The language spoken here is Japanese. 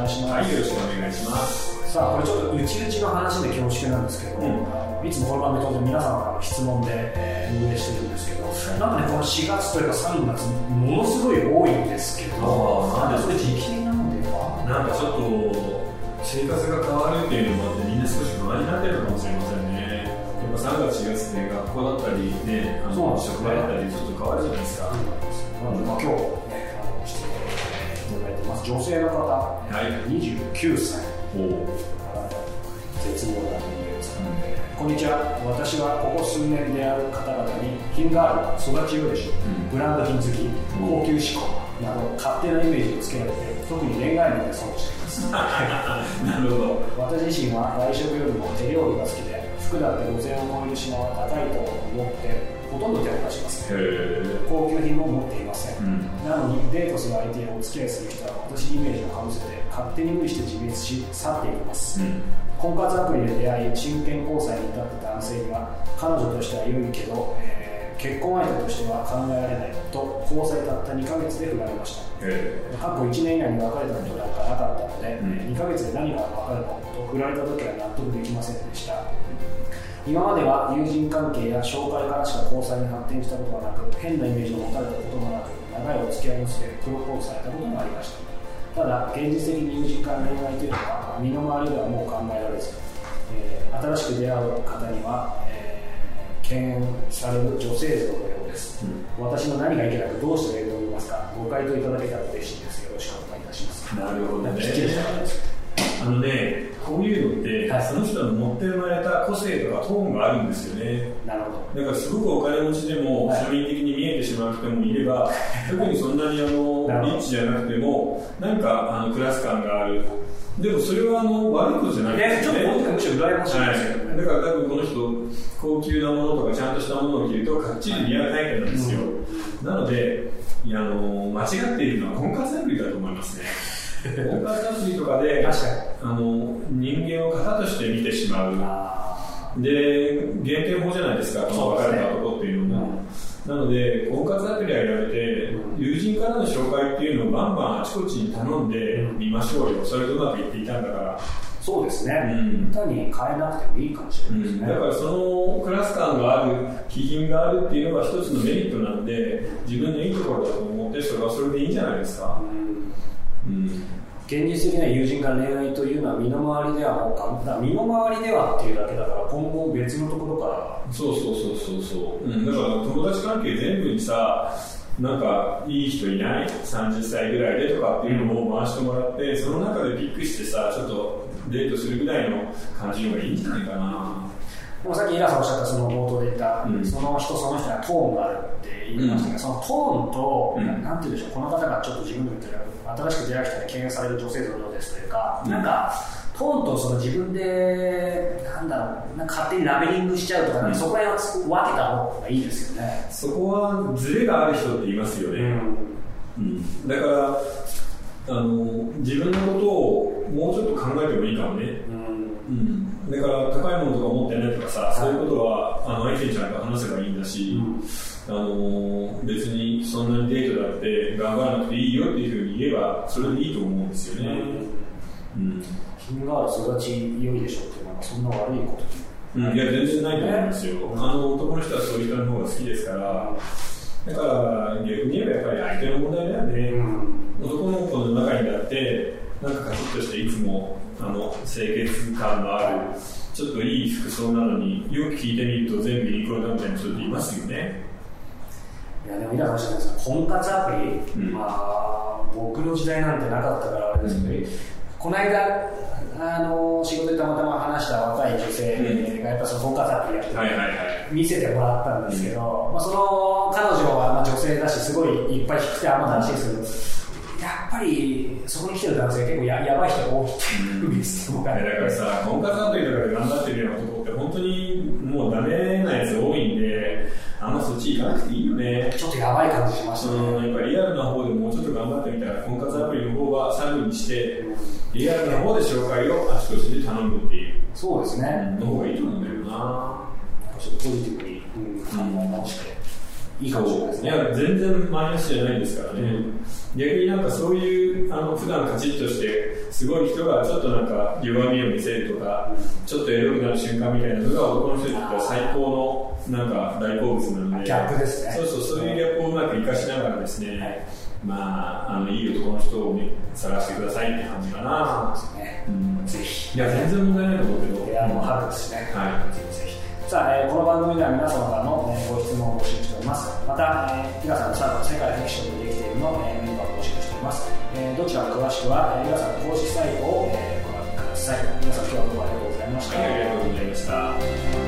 願いしますはいよろしくお願いします。さあこれちょっと内々の話で恐縮なんですけど、うん、いつもこの番組当然皆様からの質問で、えー、運営してるんですけど、なんかねこの4月というか3月ものすごい多いんですけどなんで？それ時期的なので。はなんかちょっと生活が変わるっていうのもあってみんな少し不安になってるかもしれませんねやっぱ3月4月で学校だったりねあの職場だったりちょっと変わるじゃないですか、なので、まあ、今日、女性の方、はい、29歳。お絶妙な年齢ですからね、うん、こんにちは。私はここ数年出会う方々に品がある育ちよいでしょ、う。ん、ブランド品好き高級志向など勝手なイメージをつけられて特に恋愛面で損しています。なるほど。私自身は外食よりも手料理が好きで服だって5000円を超える品は高いと思ってほとんど手を出しません高級品も持っていません、うん、なのにデートする相手やお付き合いする人は私にイメージをかぶせて勝手に無理して自滅し去っていきます、うん、婚活アプリで出会い真剣交際に至った男性には彼女としては良いけど、えー、結婚相手としては考えられないと交際たった2ヶ月で振られました。過去1年以内に別れたことなんかなかったので、うん、2ヶ月で何が分かるのと振られた時は納得できませんでした。今までは友人関係や紹介からしか交際に発展したことがなく変なイメージを持たれたこともなく長いお付き合いの末プロポーズされたこともありました。ただ現実的に友人間恋愛というのは身の回りではもう考えられず、えー、新しく出会う方には、えー、敬遠される女性像のようです、うん、私の何がいけなくどうしていると思いますか？ご回答いただけたら嬉しいです。よろしくお願いいたします。なるほどね。あのね、こういうのって、はい、その人の持って生まれた個性とかトーンがあるんですよね。なるほど。だからすごくお金持ちでも、庶民的に見えてしまう人もいれば、特にそんなにあのリッチじゃなくても、なんかあのクラス感がある。でもそれはあの悪いことじゃないですよね。ちょっと羨ましいですよね、はい。だから多分この人、高級なものとかちゃんとしたものを着るとかっちり似合うタイプなんですよ。うん、なので、あの間違っているのは婚活アプリだと思いますね。婚活アプリとかであの人間を型として見てしまう。で減点法じゃないですかこの別れた男っていうのも、なので婚活アプリはやめて、友人からの紹介っていうのをバンバンあちこちに頼んでみましょうよ。それとうまくいっていたんだからそうですね、うん、単に変えなくてもいいかもしれないですね、うん、だからそのクラス感がある気品があるっていうのが一つのメリットなんで自分のいいところだと思ってそれはそれでいいんじゃないですか、うん。現実的な友人間恋愛というのは身の回りではもう簡単身の回りではっていうだけだから今後別のところから。そうそうそうそうそう、うん、だから友達関係全部にさなんかいい人いない30歳ぐらいでとかっていうのを回してもらって、その中でピックしてさちょっとデートするぐらいの感じの方がいいんじゃないかな。でもさっきイラさんおっしゃったその冒頭で言った、うん、その人その人にはトーンがあるって言いましたけど、うん、そのトーンと、うん、なんていうんでしょうこの方がちょっと自分で言ってる新しく出会う人に敬遠される女性像のようですというか、なんかトーンとその自分でなんだろうなんか勝手にラベリングしちゃうとか、うん、そこら辺は分けた方がいいですよね。そこはズレがある人って言いますよね、うん。だからあの自分のことをもうちょっと考えてもいいかもね、うん。だから高いものとか持ってないとかさ、そういうことはあの相手にちゃんと話せばいいんだし、あの別にそんなにデートだって頑張らなくていいよっていうふうに言えばそれでいいと思うんですよね。うん。品が育ち良いでしょうってなんかそんな悪いこと。うん、いや全然ないと思いますよ、ね、あの男の人はそういう人の方が好きですから。だから逆に言えばやっぱり相手の問題だよね、うん、男の子の中にだってなんかカチッとしていつもあの清潔感のあるちょっといい服装なのによく聞いてみると全部ユニクロだみたいな人っていますよね。いやでも皆さん知らないです。か婚活アプリ、うん、まあ僕の時代なんてなかったからあれですけど、うん、この間あの仕事でたまたま話した若い女性がやっぱその婚活アプリやって、はいはいはい、見せてもらったんですけど、うん、まあ、その彼女はまあ女性だしすごいいっぱい引く手あまだらしいですぱりそこに来てる男性結構ややばい人が多いっていうですだからさ婚活アプリとかで頑張ってるような男って本当にもうダメなやつ多いんであんまそっち行かなくていいよね。ちょっとやばい感じしましたねやっぱリアルな方でもうちょっと頑張ってみたら婚活アプリの方はサブにしてリアルな方で紹介をあちこちで頼むっていうそうですね。の方がいいと思うんだよな。ちょっとポジティブに、考え直していいかもしれないですねいや全然マイナスじゃないんですからね、うん、逆になんかそういうあの普段カチッとしてすごい人がちょっとなんか弱みを見せるとか、うん、ちょっとエロくなる瞬間みたいなのが男の人にとっては最高のなんか大好物なのでギャップですねそうそうそういうギャップをうまく生かしながらですね、はいまあ、あのいい男の人を、ね、探してくださいって感じかな。そうですね。うん、ぜひ。いや、全然問題ないと思うけど。いや、もう春ですね。はい。さあ、えー、この番組では皆様からの、えー、ご質問を募集しております。また、えー、皆さんのサー世界フィクションでできているの、えー、メンバーを募集しております。えー、どちらも詳しくは、えー、皆さんの公式サイトを、えー、ご覧ください。皆さん今日はどうもありがとうございました。ありがとうございました。